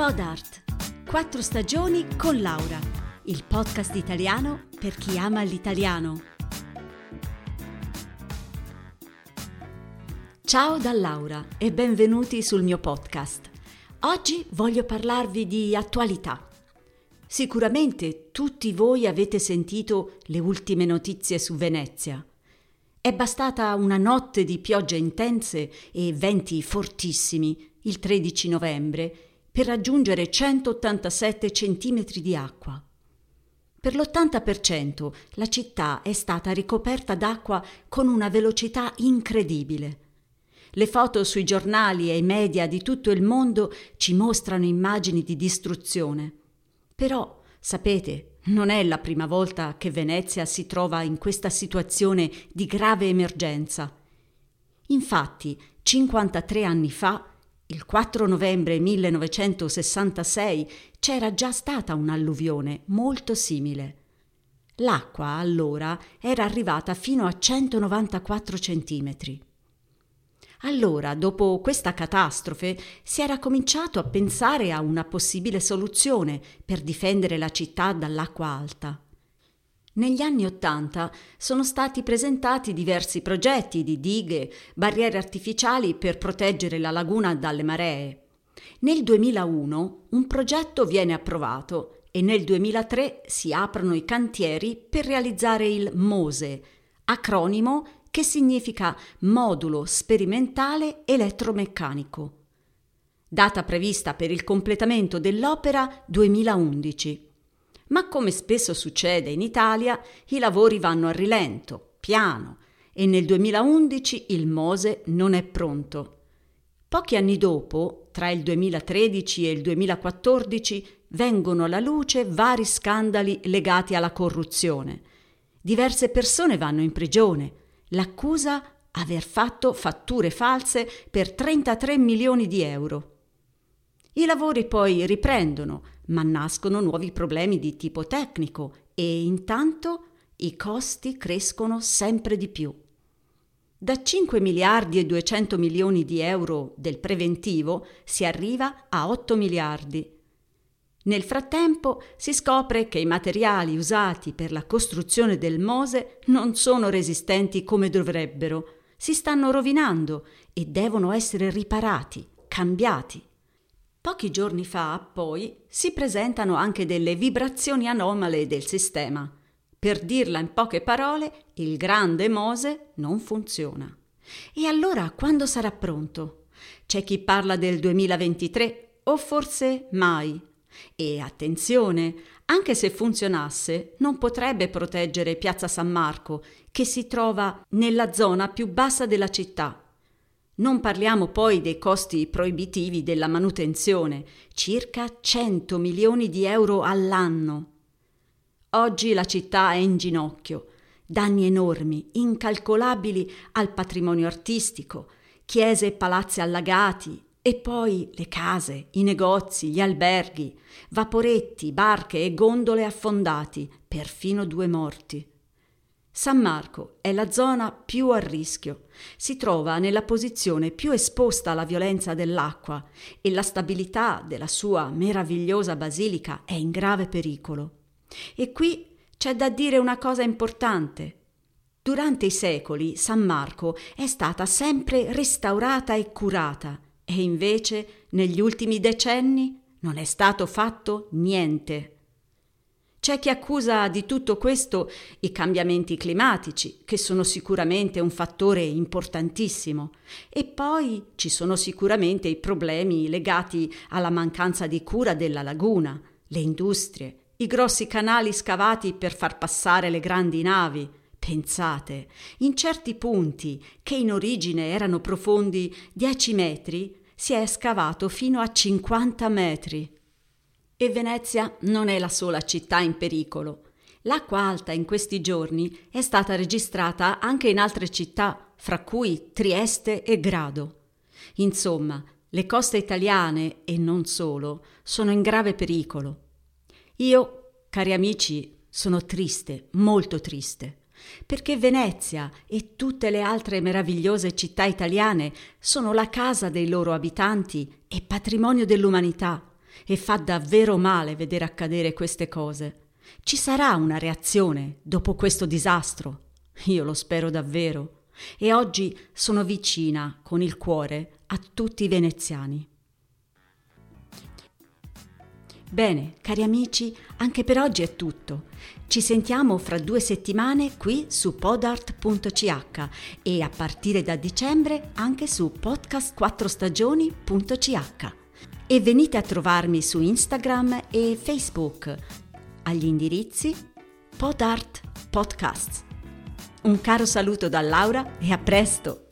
Podart. Quattro stagioni con Laura, il podcast italiano per chi ama l'italiano. Ciao da Laura e benvenuti sul mio podcast. Oggi voglio parlarvi di attualità. Sicuramente tutti voi avete sentito le ultime notizie su Venezia. È bastata una notte di piogge intense e venti fortissimi il 13 novembre per raggiungere 187 centimetri di acqua. Per l'80% la città è stata ricoperta d'acqua con una velocità incredibile. Le foto sui giornali e i media di tutto il mondo ci mostrano immagini di distruzione. Però, sapete, non è la prima volta che Venezia si trova in questa situazione di grave emergenza. Infatti, 53 anni fa il 4 novembre 1966 c'era già stata un'alluvione molto simile. L'acqua allora era arrivata fino a 194 centimetri. Allora, dopo questa catastrofe, si era cominciato a pensare a una possibile soluzione per difendere la città dall'acqua alta. Negli anni Ottanta sono stati presentati diversi progetti di dighe, barriere artificiali per proteggere la laguna dalle maree. Nel 2001 un progetto viene approvato e nel 2003 si aprono i cantieri per realizzare il MOSE, acronimo che significa Modulo Sperimentale Elettromeccanico. Data prevista per il completamento dell'opera 2011 ma come spesso succede in Italia, i lavori vanno a rilento, piano, e nel 2011 il Mose non è pronto. Pochi anni dopo, tra il 2013 e il 2014, vengono alla luce vari scandali legati alla corruzione. Diverse persone vanno in prigione. L'accusa aver fatto fatture false per 33 milioni di euro. I lavori poi riprendono, ma nascono nuovi problemi di tipo tecnico e intanto i costi crescono sempre di più. Da 5 miliardi e 200 milioni di euro del preventivo si arriva a 8 miliardi. Nel frattempo si scopre che i materiali usati per la costruzione del Mose non sono resistenti come dovrebbero, si stanno rovinando e devono essere riparati, cambiati. Pochi giorni fa, poi, si presentano anche delle vibrazioni anomale del sistema. Per dirla in poche parole, il grande Mose non funziona. E allora quando sarà pronto? C'è chi parla del 2023 o forse mai. E attenzione, anche se funzionasse, non potrebbe proteggere Piazza San Marco, che si trova nella zona più bassa della città non parliamo poi dei costi proibitivi della manutenzione, circa 100 milioni di euro all'anno. Oggi la città è in ginocchio, danni enormi, incalcolabili al patrimonio artistico, chiese e palazzi allagati, e poi le case, i negozi, gli alberghi, vaporetti, barche e gondole affondati, perfino due morti. San Marco è la zona più a rischio. Si trova nella posizione più esposta alla violenza dell'acqua e la stabilità della sua meravigliosa basilica è in grave pericolo. E qui c'è da dire una cosa importante. Durante i secoli San Marco è stata sempre restaurata e curata e invece negli ultimi decenni non è stato fatto niente. C'è chi accusa di tutto questo i cambiamenti climatici, che sono sicuramente un fattore importantissimo, e poi ci sono sicuramente i problemi legati alla mancanza di cura della laguna, le industrie, i grossi canali scavati per far passare le grandi navi. Pensate, in certi punti, che in origine erano profondi 10 metri, si è scavato fino a 50 metri. E Venezia non è la sola città in pericolo. L'acqua alta in questi giorni è stata registrata anche in altre città, fra cui Trieste e Grado. Insomma, le coste italiane, e non solo, sono in grave pericolo. Io, cari amici, sono triste, molto triste, perché Venezia e tutte le altre meravigliose città italiane sono la casa dei loro abitanti e patrimonio dell'umanità e fa davvero male vedere accadere queste cose. Ci sarà una reazione dopo questo disastro. Io lo spero davvero. E oggi sono vicina con il cuore a tutti i veneziani. Bene, cari amici, anche per oggi è tutto. Ci sentiamo fra due settimane qui su podart.ch e a partire da dicembre anche su podcast4stagioni.ch. E venite a trovarmi su Instagram e Facebook agli indirizzi Podart Podcasts. Un caro saluto da Laura e a presto!